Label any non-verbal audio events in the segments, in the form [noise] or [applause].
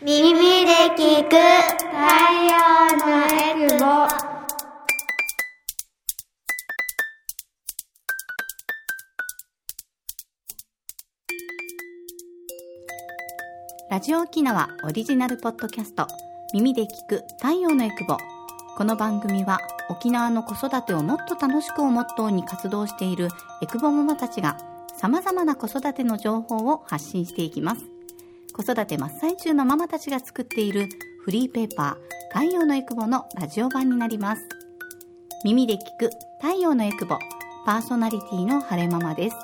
耳で聞く太陽のエクボラジオ沖縄オリジナルポッドキャスト耳で聞く太陽のエクボこの番組は沖縄の子育てをもっと楽しくをモットーに活動しているエクボママたちが様々な子育ての情報を発信していきます。子育て真っ最中のママたちが作っているフリーペーパー太陽のエクボのラジオ版になります。耳で聞く太陽のエクボパーソナリティの晴れママです。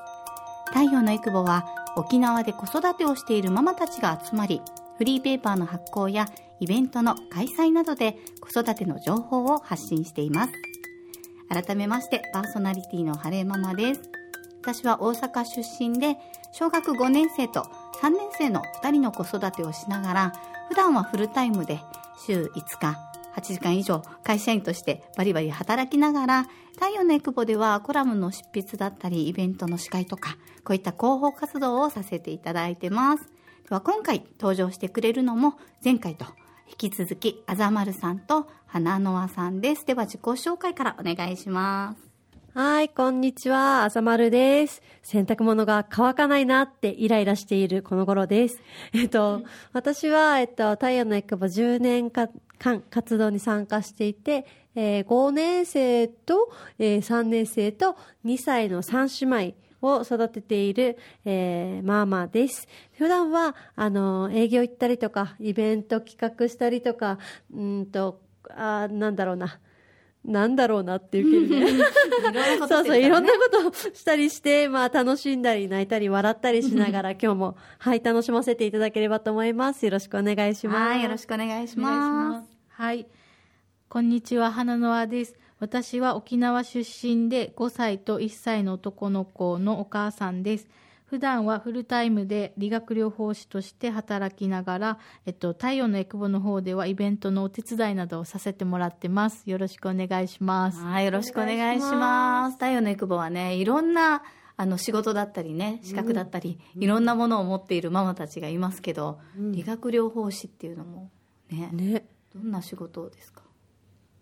太陽のエクボは沖縄で子育てをしているママたちが集まりフリーペーパーの発行やイベントの開催などで子育ての情報を発信しています。改めましてパーソナリティの晴れママです。私は大阪出身で小学5年生と3年生の2人の子育てをしながら普段はフルタイムで週5日8時間以上会社員としてバリバリ働きながら太陽のエクボではコラムの執筆だったりイベントの司会とかこういった広報活動をさせていただいてます。では今回登場してくれるのも前回と引き続きあざまるさんと花の輪さんです。では自己紹介からお願いします。はい、こんにちは、あざまるです。洗濯物が乾かないなってイライラしているこの頃です。[laughs] えっと、私は、えっと、太陽のエクボ10年間活動に参加していて、えー、5年生と、えー、3年生と2歳の3姉妹を育てている、えー、ママです。普段は、あの、営業行ったりとか、イベント企画したりとか、うんと、あなんだろうな。なんだろうなっていうけどね。そうそう、いろんなことをしたりして、まあ楽しんだり泣いたり笑ったりしながら今日も、はい、楽しませていただければと思います。よろしくお願いします。はい、よろしくお願いします。はい。こんにちは、花の輪です。私は沖縄出身で5歳と1歳の男の子のお母さんです。普段はフルタイムで理学療法士として働きながら、えっと、太陽のエクボの方ではイベントのお手伝いなどをさせてもらってます。よろしくお願いします。はい、よろしくお願いします。太陽のエクボはね、いろんなあの仕事だったりね、資格だったり、うん、いろんなものを持っているママたちがいますけど、うん、理学療法士っていうのもね、ねどんな仕事ですか？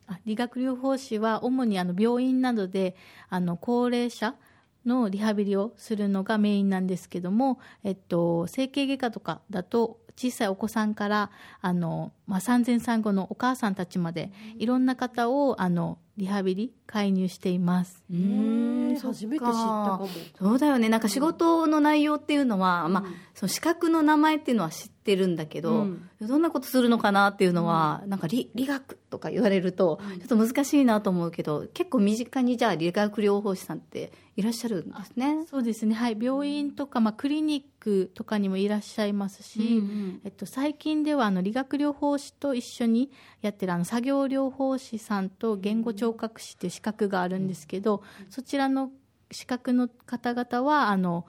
あ理学療法士は主にあの病院などであの高齢者のリハビリをするのがメインなんですけども、えっと、整形外科とかだと小さいお子さんからあの、まあ、産前産後のお母さんたちまでいろんな方をあのリハビリ介入しています。うん。初めて知ったかも。そうだよね。なんか仕事の内容っていうのは、うん、まあ、その資格の名前っていうのは知ってるんだけど、うん、どんなことするのかなっていうのは、うん、なんか理理学とか言われるとちょっと難しいなと思うけど結構身近にじゃあ理学療法士さんっていらっしゃるんですね。そうですね。はい。病院とか、まあ、クリニックとかにもいらっしゃいますし、うんうん、えっと、最近ではあの理学療法士と一緒にやってるあの作業療法士さんと言語聴覚士っていう資格があるんですけど、そちらの資格の方々はあの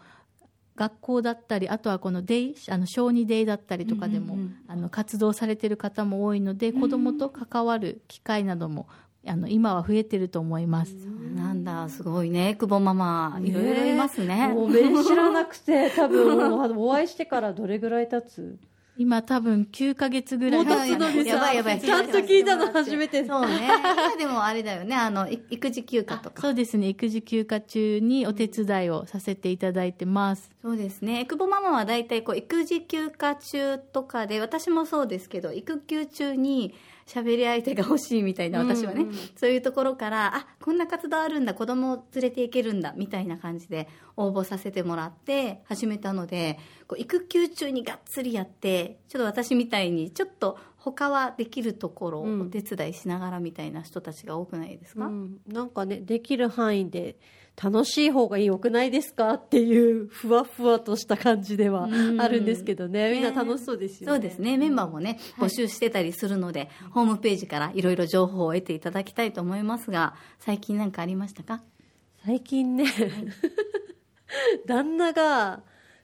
学校だったりあとはこのデイあの小児デイだったりとかでも、うんうん、あの活動されている方も多いので、子どもと関わる機会などもあの今は増えてると思います。なんだすごいね久保ママいろいろいますね。もう知らなくて多分 [laughs] お会いしてからどれぐらい経つ？今多分9ヶ月ぐらい。経つのにやばいやばい。ちゃんと聞いたの初めて。そうね。今でもあれだよね。[laughs] あの育児休暇とか。そうですね。育児休暇中にお手伝いをさせていただいてます、そうですね。久保ママは大体こう育児休暇中とかで私もそうですけど育休中に喋り相手が欲しいみたいな私はね、うん。うん、そういうところからあこんな活動あるんだ子供を連れていけるんだみたいな感じで応募させてもらって始めたのでこう育休中にがっつりやってちょっと私みたいにちょっと他はできるところをお手伝いしながらみたいな人たちが多くないですか、うん、なんかねできる範囲で楽しい方がよくないですかっていうふわふわとした感じではあるんですけどね、みんな楽しそうですよね。そうですね。メンバーもね、募集してたりするので、はい、ホームページからいろいろ情報を得ていただきたいと思いますが、最近何かありましたか？最近ね、[laughs] 旦那が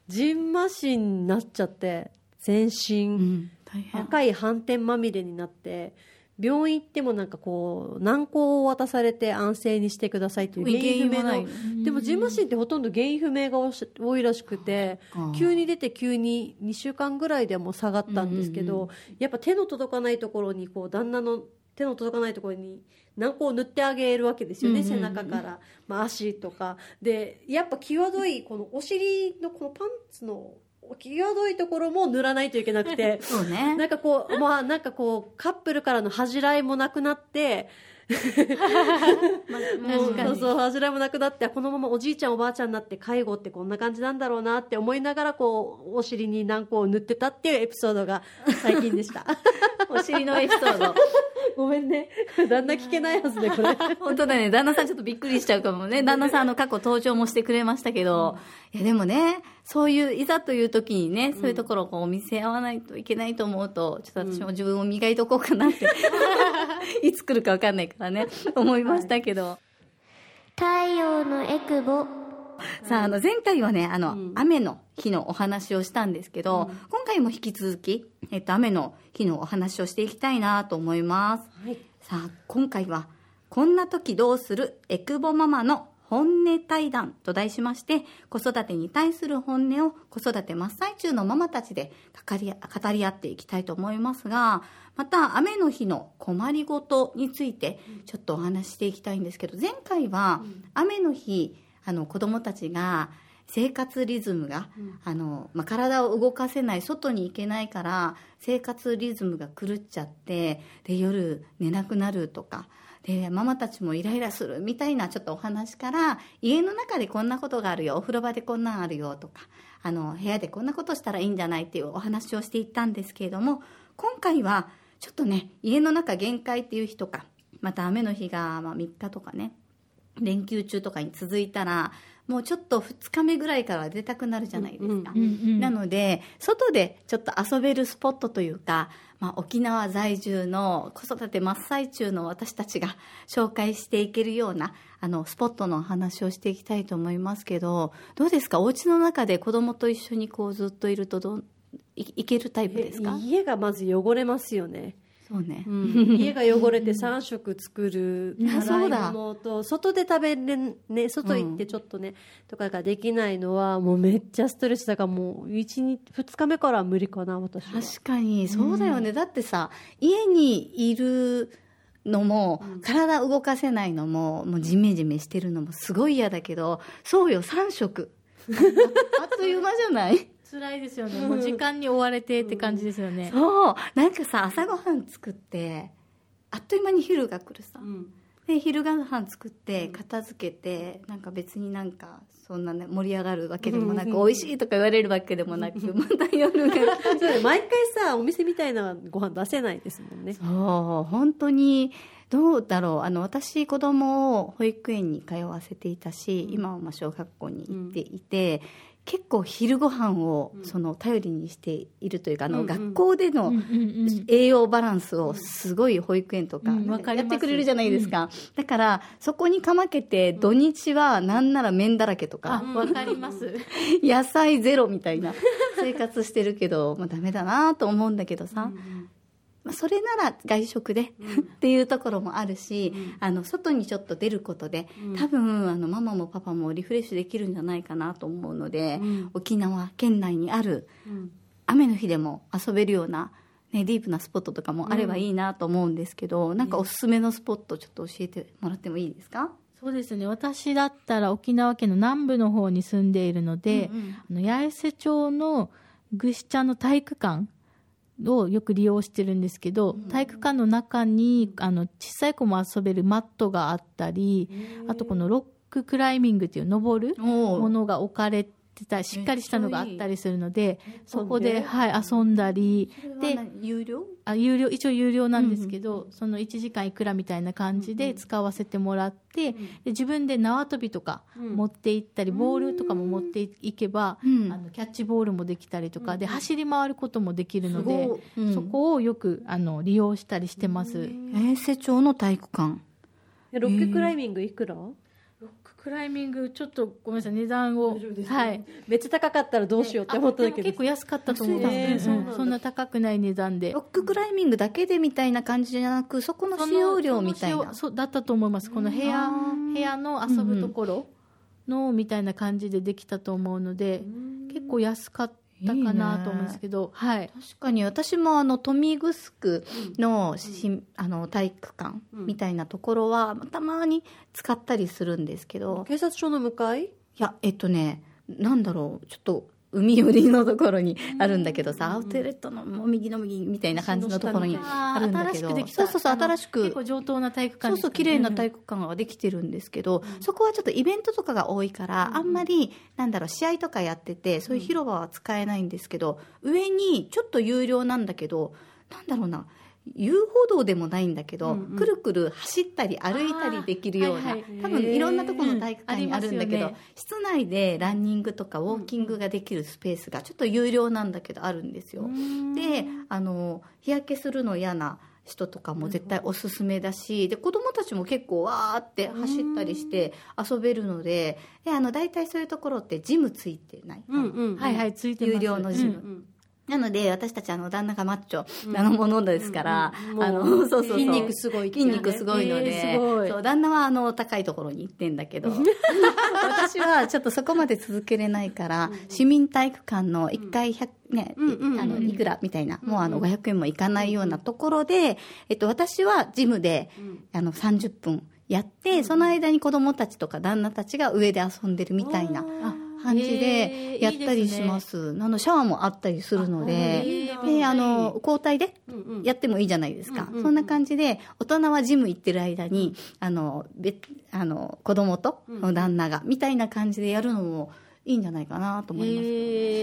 ジンマシンになっちゃって、全身、うん、赤い斑点まみれになって、病院行ってもなんかこう軟膏を渡されて安静にしてくださいという原因不明の。でもジンマシンってほとんど原因不明が多いらしくて急に出て急に2週間ぐらいでもう下がったんですけど、うんやっぱ手の届かないところにこう旦那の手の届かないところに軟膏を塗ってあげるわけですよね、背中から、まあ、足とか。でやっぱ際どいこのお尻のこのパンツの際どいところも塗らないといけなくて。[laughs] そうね。なんかこう、まあ、なんかこう、カップルからの恥じらいもなくなって、[laughs] もう確かにそうそう、恥じらいもなくなって、このままおじいちゃんおばあちゃんになって介護ってこんな感じなんだろうなって思いながら、こう、お尻に軟膏を塗ってたっていうエピソードが最近でした。お尻のエピソードごめんね。旦那聞けないはずね、これ。本当だね旦那さんちょっとびっくりしちゃうかもね旦那さんあの過去登場もしてくれましたけど、いやでもねそういういざという時にねそういうところをこう見せ合わないといけないと思うとちょっと私も自分を磨いとこうかなって、いつ来るか分かんないからね。[laughs] 思いましたけど、太陽のエクボ。さあ、あの、前回はね、あの、うん。雨の日のお話をしたんですけど、今回も引き続き、えっと、雨の日のお話をしていきたいなと思います。はい。さあ、今回は、こんな時どうするエクボママの本音対談と題しまして、子育てに対する本音を子育て真っ最中のママたちで語り語り合っていきたいと思いますが、また雨の日の困りごとについてちょっとお話ししていきたいんですけど、前回は雨の日、あの子供たちが生活リズムが、あのまあ、体を動かせない外に行けないから生活リズムが狂っちゃってで夜寝なくなるとかでママたちもイライラするみたいなちょっとお話から家の中でこんなことがあるよお風呂場でこんなんあるよとかあの部屋でこんなことしたらいいんじゃないっていうお話をしていったんですけれども今回はちょっとね家の中限界っていう日とかまた雨の日がまあ3日とかね連休中とかに続いたらもうちょっと2日目ぐらいからは出たくなるじゃないですか、うんうんなので外でちょっと遊べるスポットというか、まあ、沖縄在住の子育て真っ最中の私たちが紹介していけるようなあのスポットのお話をしていきたいと思いますけどどうですか？お家の中で子供と一緒にこうずっといるとどういいけるタイプですか？家がまず汚れますよね。そうね、家が汚れて3食作る [laughs] 洗い物と外で食べれね外行ってちょっとね、とかができないのはもうめっちゃストレスだからもう1日2日目からは無理かな私は。確かに。そうだよね、だってさ家にいるのも、体動かせないのももうジメジメしてるのもすごい嫌だけどそうよ3食。[laughs] あっという間じゃない？辛いですよね。もう時間に追われてって感じですよね、そう。なんかさ朝ごはん作ってあっという間に昼が来るさ、うん。で昼ごはん作って片付けてなんか別になんかそんなね盛り上がるわけでもなく、美味しいとか言われるわけでもなく、[laughs] また夜が。そう毎回さお店みたいなご飯出せないですもんね。そう。本当にどうだろう。あの私子供を保育園に通わせていたし、今はまあ小学校に行っていて、結構昼ご飯をその頼りにしているというか、あの学校での栄養バランスをすごい保育園とかやってくれるじゃないですか、だからそこにかまけて土日はなんなら麺だらけとか、あわかります。[laughs] 野菜ゼロみたいな生活してるけど、まあ、ダメだなと思うんだけどさ、まあ、それなら外食で、っていうところもあるし、あの外にちょっと出ることで、多分あのママもパパもリフレッシュできるんじゃないかなと思うので、沖縄県内にある雨の日でも遊べるような、ね、ディープなスポットとかもあればいいなと思うんですけど、なんかおすすめのスポットちょっと教えてもらってもいいですか？そうですね。私だったら沖縄県の南部の方に住んでいるので、うんうん。あの八重瀬町のぐしちゃんの体育館をよく利用してるんですけど、体育館の中にあの小さい子も遊べるマットがあったりあとこのロッククライミングっていう登るおものが置かれてたしっかりしたのがあったりするのでそこで、遊んで？はい、遊んだりでで有料？あ有料一応有料なんですけど、その1時間いくらみたいな感じで使わせてもらって、で自分で縄跳びとか持って行ったり、ボールとかも持っていけば、うん。あのキャッチボールもできたりとかで、走り回ることもできるのすでそこをよくあの利用したりしてます。八重瀬町の体育館。でロッククライミングいくら？ロッククライミングちょっとごめんなさい値段を。はいめっちゃ高かったらどうしようって思っただけあでも結構安かったと思う。んですへーそんな高くない値段で。ロッククライミングだけでみたいな感じじゃなくそこの使用料みたいな。そうだったと思います。この部屋部屋の遊ぶところのみたいな感じでできたと思うので結構安かったかなと思うんですけどはい。確かに私もあの豊見城のしあの体育館みたいなところはたまに使ったりするんですけど。警察署の向かい？いやえっとねなんだろうちょっと海寄りのところにあるんだけどさアウトレットのもう右の右みたいな感じのところにあるんだけど。新しくできた。そうそうそう新しく。結構上等な体育館そうそう綺麗な体育育館ができてるんですけど、そこはちょっとイベントとかが多いから、あんまりなんだろう試合とかやっててそういう広場は使えないんですけど、上にちょっと有料なんだけどなんだろうな遊歩道でもないんだけど、くるくる走ったり歩いたりできるような、はいはい。多分いろんなところの体育館にあるんだけど、ね。室内でランニングとかウォーキングができるスペースがちょっと有料なんだけどあるんですよ。であの日焼けするの嫌な人とかも絶対おすすめだしで子供たちも結構わーって走ったりして遊べるのでであの大体そういうところってジムついてない、うんうんはいはいついて有料のジム。うんなので私たちあの旦那がマッチョなものですから、うんあのそうそうそう。筋肉すごいって筋ね。肉すごいので、えーそう旦那はあの高いところに行ってんだけど [laughs] 私はちょっとそこまで続けれないから、市民体育館の1回100、ねあのいくらみたいな、もうあの500円もいかないようなところで、えっと、私はジムで、あの30分やって、その間に子供たちとか旦那たちが上で遊んでるみたいな感じでやったりします。あのシャワーもあったりするのあでいいな、で、あの、交代でやってもいいじゃないですか。うんうんそんな感じで、大人はジム行ってる間に、あの、べあの、子供と旦那が、みたいな感じでやるのもいいんじゃないかなと思います。へ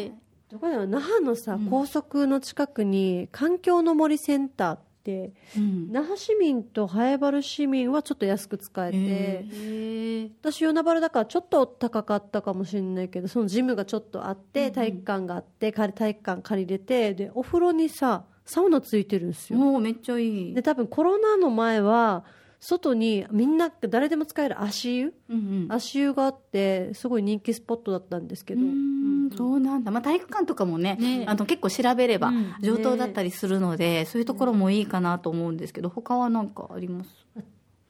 ー。どこだろう那覇のさ、高速の近くに環境の森センターってうん。那覇市民と南原市民はちょっと安く使えて、へへー。私与那原だからちょっと高かったかもしれないけどそのジムがちょっとあって体育館があって借り体育館借りれてでお風呂にさサウナついてるんですよ。もうめっちゃいい。で多分コロナの前は外にみんな誰でも使える足湯？うんうん。足湯があってすごい人気スポットだったんですけど、うんそうなんだ、まあ、体育館とかもねね。あの結構調べればうん。上等だったりするので、そういうところもいいかなと思うんですけど他は何かあります？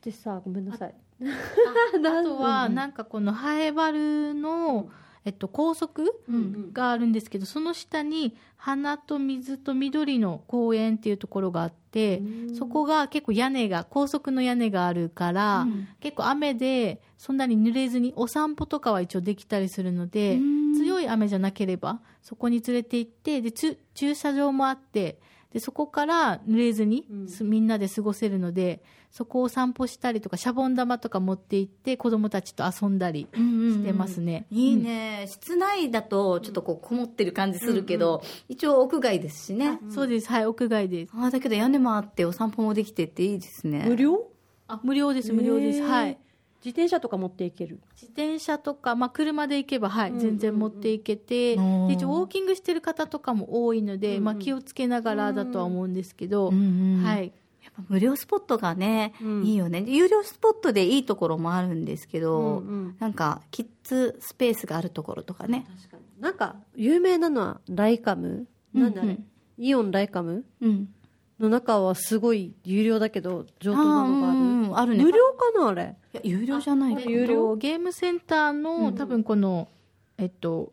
でさごめんなさい。あとは [laughs] なんかこのハエバルの、えっと、高速んがあるんですけどその下に花と水と緑の公園っていうところがあってそこが結構屋根が高速の屋根があるから、うん。結構雨でそんなに濡れずにお散歩とかは一応できたりするのでうん。強い雨じゃなければそこに連れて行ってでつ駐車場もあってでそこから濡れずに、すみんなで過ごせるのでそこを散歩したりとかシャボン玉とか持って行って子供たちと遊んだりしてますね。いいね、室内だとちょっとこうこもってる感じするけど、一応屋外ですしね、そうです。はい屋外です。ああだけど屋根もあってお散歩もできてっていいですね。無料？あ無料です無料です。はい自転車とか持っていける？自転車とか、まあ、車で行けば、はい、全然持っていけて、うんで一応ウォーキングしてる方とかも多いので、まあ、気をつけながらだとは思うんですけど、うんうん。はい、やっぱ無料スポットがね、うん。いいよね。で有料スポットでいいところもあるんですけど、うんうん。なんかキッズスペースがあるところとかね。なんか有名なのはライカム？なんだあれ、うん。イオンライカム？うんの中はすごい有料だけど上等なのがある。うんうんあるね。無料かなあれ？いや有料じゃない。かえっとゲームセンターの、多分この、えっと、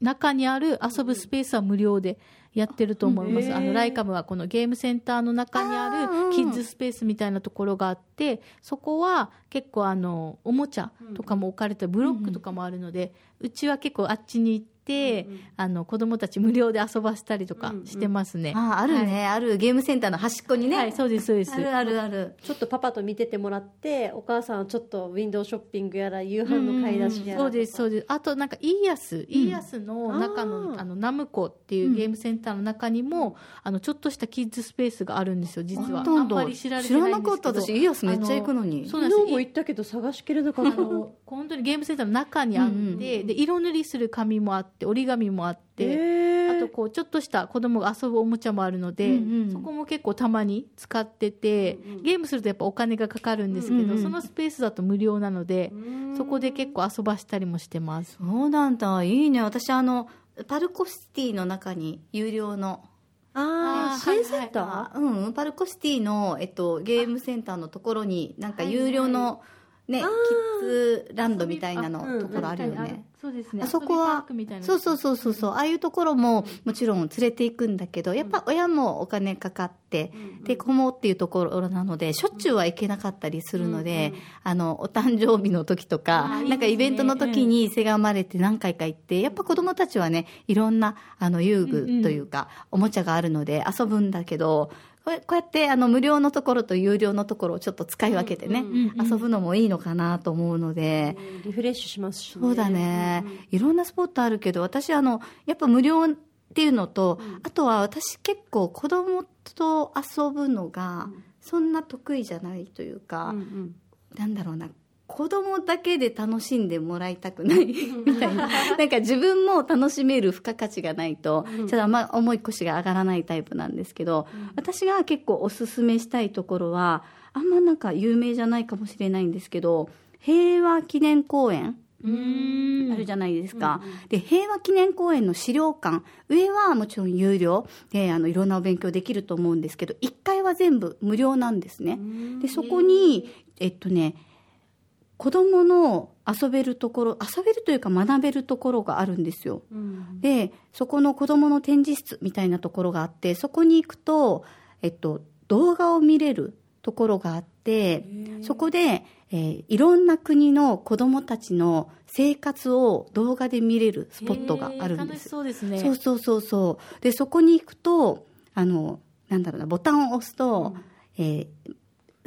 中にある遊ぶスペースは無料でやってると思います。あの、ライカムはこのゲームセンターの中にあるキッズスペースみたいなところがあって、そこは結構あの、おもちゃとかも置かれて、ブロックとかもあるので、うちは結構あっちに行って、あの、子供たち無料で遊ばせたりとかしてますね。あああるね、あるゲームセンターの端っこにね、はい、そうです、そうです。あるあるある。ちょっとパパと見ててもらってお母さんはちょっとウィンドウショッピングやら夕飯の買い出しやらそうですそうです。あとなんかイーヤス、イーヤスの中のあのナムコっていうゲームセンターの中にも、あのちょっとしたキッズスペースがあるんですよ実は。あんまり知られてないんですけど。知らなかった。私イヤスめっちゃ行くのに。あそうなんです。よ昨日も行ったけど探しきれなかった。本当にゲームセンターの中にあって、うんうんで色塗りする紙もあって折り紙もあって、えー。あとこうちょっとした子供が遊ぶおもちゃもあるので、うんうん。そこも結構たまに使ってて、ゲームするとやっぱお金がかかるんですけど、うんうん。そのスペースだと無料なので、そこで結構遊ばしたりもしてます。そうなんだ。いいね。私あのパルコシティの中に有料のああ、支援センター、あうん。パルコシティの、えっと、ゲームセンターのところになんか有料の、ね、キッズランドみたいなのところあるよね。そうですね。あそこはそうそうそうそうそう。ああいうところももちろん連れていくんだけどやっぱ親もお金かかって、で子もっていうところなのでしょっちゅうは行けなかったりするので、あのお誕生日の時とかなんかイベントの時にせがまれて何回か行って、やっぱ子供たちはねいろんなあの遊具というか、おもちゃがあるので遊ぶんだけどこうこうやってあの無料のところと有料のところをちょっと使い分けてね、遊ぶのもいいのかなと思うので。リフレッシュしますし、ね、そうだね、いろんなスポットあるけど私あのやっぱ無料っていうのと、あとは私結構子供と遊ぶのがそんな得意じゃないというか、うんうん。なんだろうな子供だけで楽しんでもらいたくない [laughs] みたいな。なんか自分も楽しめる付加価値がないと、ちょっとあんま重い腰が上がらないタイプなんですけど、私が結構おすすめしたいところはあんまなんか有名じゃないかもしれないんですけど平和記念公園あるじゃないですか。で、平和記念公園の資料館、上はもちろん有料。で、あの、いろんなお勉強できると思うんですけど、1階は全部無料なんですね。で、そこに、えっとね、子供の遊べるところ、遊べるというか学べるところがあるんですよ。うんで、そこの子供の展示室みたいなところがあって、そこに行くと、えっと、動画を見れるところがあって、そこで、えーいろんな国の子供たちの生活を動画で見れるスポットがあるん楽しです。そうですね。そうそうそうそう。で、そこに行くと、あの、なんだろうな、ボタンを押すと、えー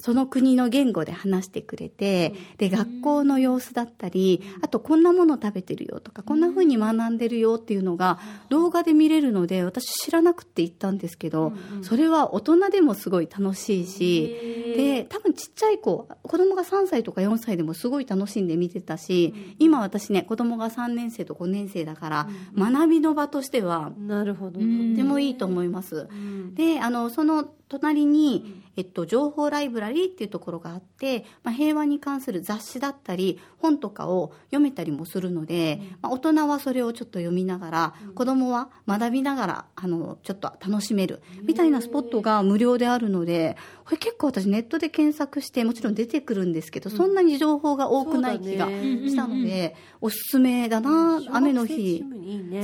その国の言語で話してくれて、で、学校の様子だったり、あとこんなもの食べてるよとか、こんな風に学んでるよっていうのが動画で見れるので、私知らなくて行ったんですけど、それは大人でもすごい楽しいし、で、多分ちっちゃい子、子供が3歳とか4歳でもすごい楽しんで見てたし、今私ね、子供が3年生と5年生だから、学びの場としては、なるほど、とてもいいと思います。で、あの、その隣に、えっと、情報ライブラリーっていうところがあって、まあ、平和に関する雑誌だったり、本とかを読めたりもするので、まあ、大人はそれをちょっと読みながら、子供は学びながら、あの、ちょっと楽しめる、みたいなスポットが無料であるので、これ結構私ネットで検索して、もちろん出てくるんですけど、そんなに情報が多くない気がしたので、おすすめだな、雨の日。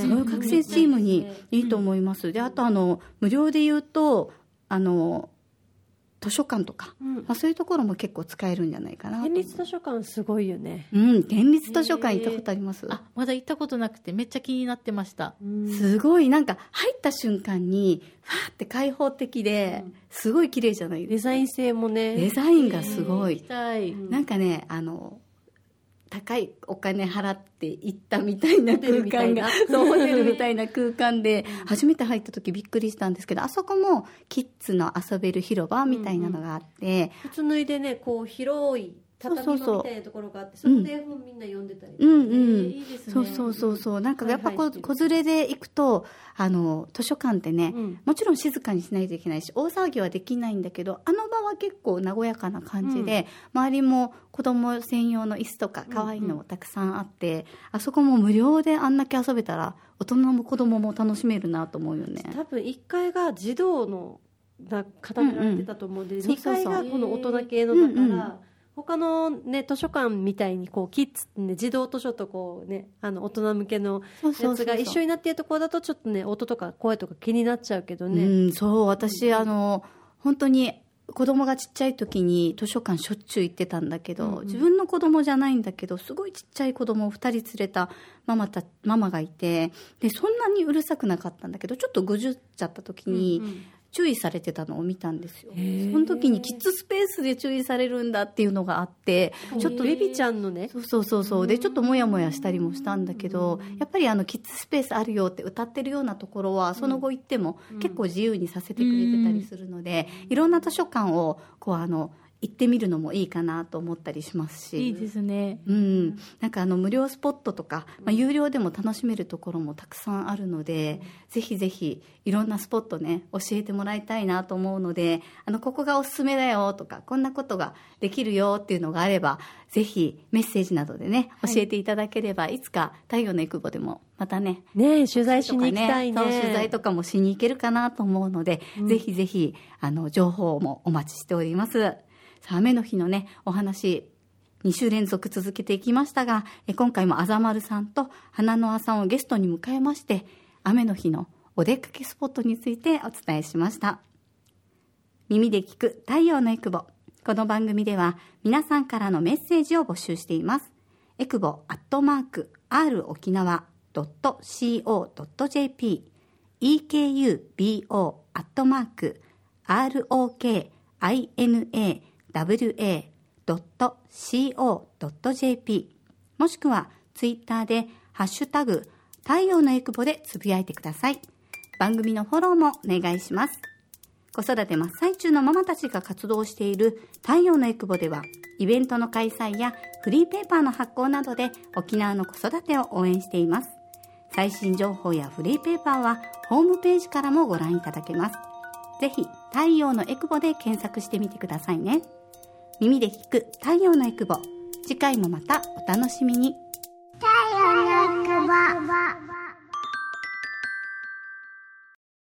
そういう学生チームにいいと思います。で、あとあの、無料で言うと、あの、図書館とか、うんまあ、そういうところも結構使えるんじゃないかな。県立図書館すごいよねうん、県立図書館行ったことあります？あ、まだ行ったことなくてめっちゃ気になってました。すごい、なんか入った瞬間に、ファーって開放的で、すごい綺麗じゃないですデザイン性もか。ねデザインがすごい。なんかね、あの、高いお金払って行ったみたいな空間が、ホテルみたいな。そう、ホテルみたいな空間で、初めて入った時びっくりしたんですけど、あそこもキッズの遊べる広場みたいなのがあって、靴脱いでねこう広い畳そうそうそう。場みたいなところがあってそこで絵本みんな読んでたり、うんうん、いいですね。そうそうそうそう。なんかやっぱ子連れで行くとあの図書館ってね、うん。もちろん静かにしないといけないし大騒ぎはできないんだけどあの場は結構和やかな感じで、周りも子供専用の椅子とか可愛いのもたくさんあって、あそこも無料であんだけ遊べたら大人も子供も楽しめるなと思うよね。多分1階が児童のだ固められてたと思うんで、うんうん。2階がこの大人系のだから、うんうん他のね図書館みたいにこうキッズね児童図書とこうねあの大人向けのやつが一緒になっているところだとちょっとね音とか声とか気になっちゃうけどね、うん、そう私あの本当に子供がちっちゃい時に図書館しょっちゅう行ってたんだけど、自分の子供じゃないんだけどすごいちっちゃい子供を2人連れたママたママがいてでそんなにうるさくなかったんだけどちょっとぐじゅっちゃった時に注意されてたのを見たんですよ、その時にキッズスペースで注意されるんだっていうのがあってちょっとベビちゃんのね。そうそうそうそう。でちょっとモヤモヤしたりもしたんだけどやっぱりあのキッズスペースあるよって歌ってるようなところはその後行っても結構自由にさせてくれてたりするのでいろんな図書館をこうあの行ってみるのもいいかなと思ったりしますし。いいですね。うん、なんかあの無料スポットとか、まあ、有料でも楽しめるところもたくさんあるので、ぜひぜひいろんなスポットね教えてもらいたいなと思うのであのここがおすすめだよとかこんなことができるよっていうのがあればぜひメッセージなどでね教えていただければ、い、つか太陽のエクボでもまたねねえ取材しに行きたいね。そう取材とかもしに行けるかなと思うので、ぜひぜひあの情報もお待ちしておりますさあ雨の日のねお話2週連続続けていきましたが今回もあざまるさんと花のあさんをゲストに迎えまして雨の日のお出かけスポットについてお伝えしました。耳で聞く太陽のエクボ。この番組では皆さんからのメッセージを募集しています。エクボアットマーク r 沖縄 .co.jp ekubo アットマーク rokinawa.co.jp もしくはツイッターでハッシュタグ太陽のエクボでつぶやいてください。番組のフォローもお願いします。子育て真っ最中のママたちが活動している太陽のエクボではイベントの開催やフリーペーパーの発行などで沖縄の子育てを応援しています。最新情報やフリーペーパーはホームページからもご覧いただけます。ぜひ太陽のエクボで検索してみてくださいね。耳で聞く太陽のエクボ。次回もまたお楽しみに。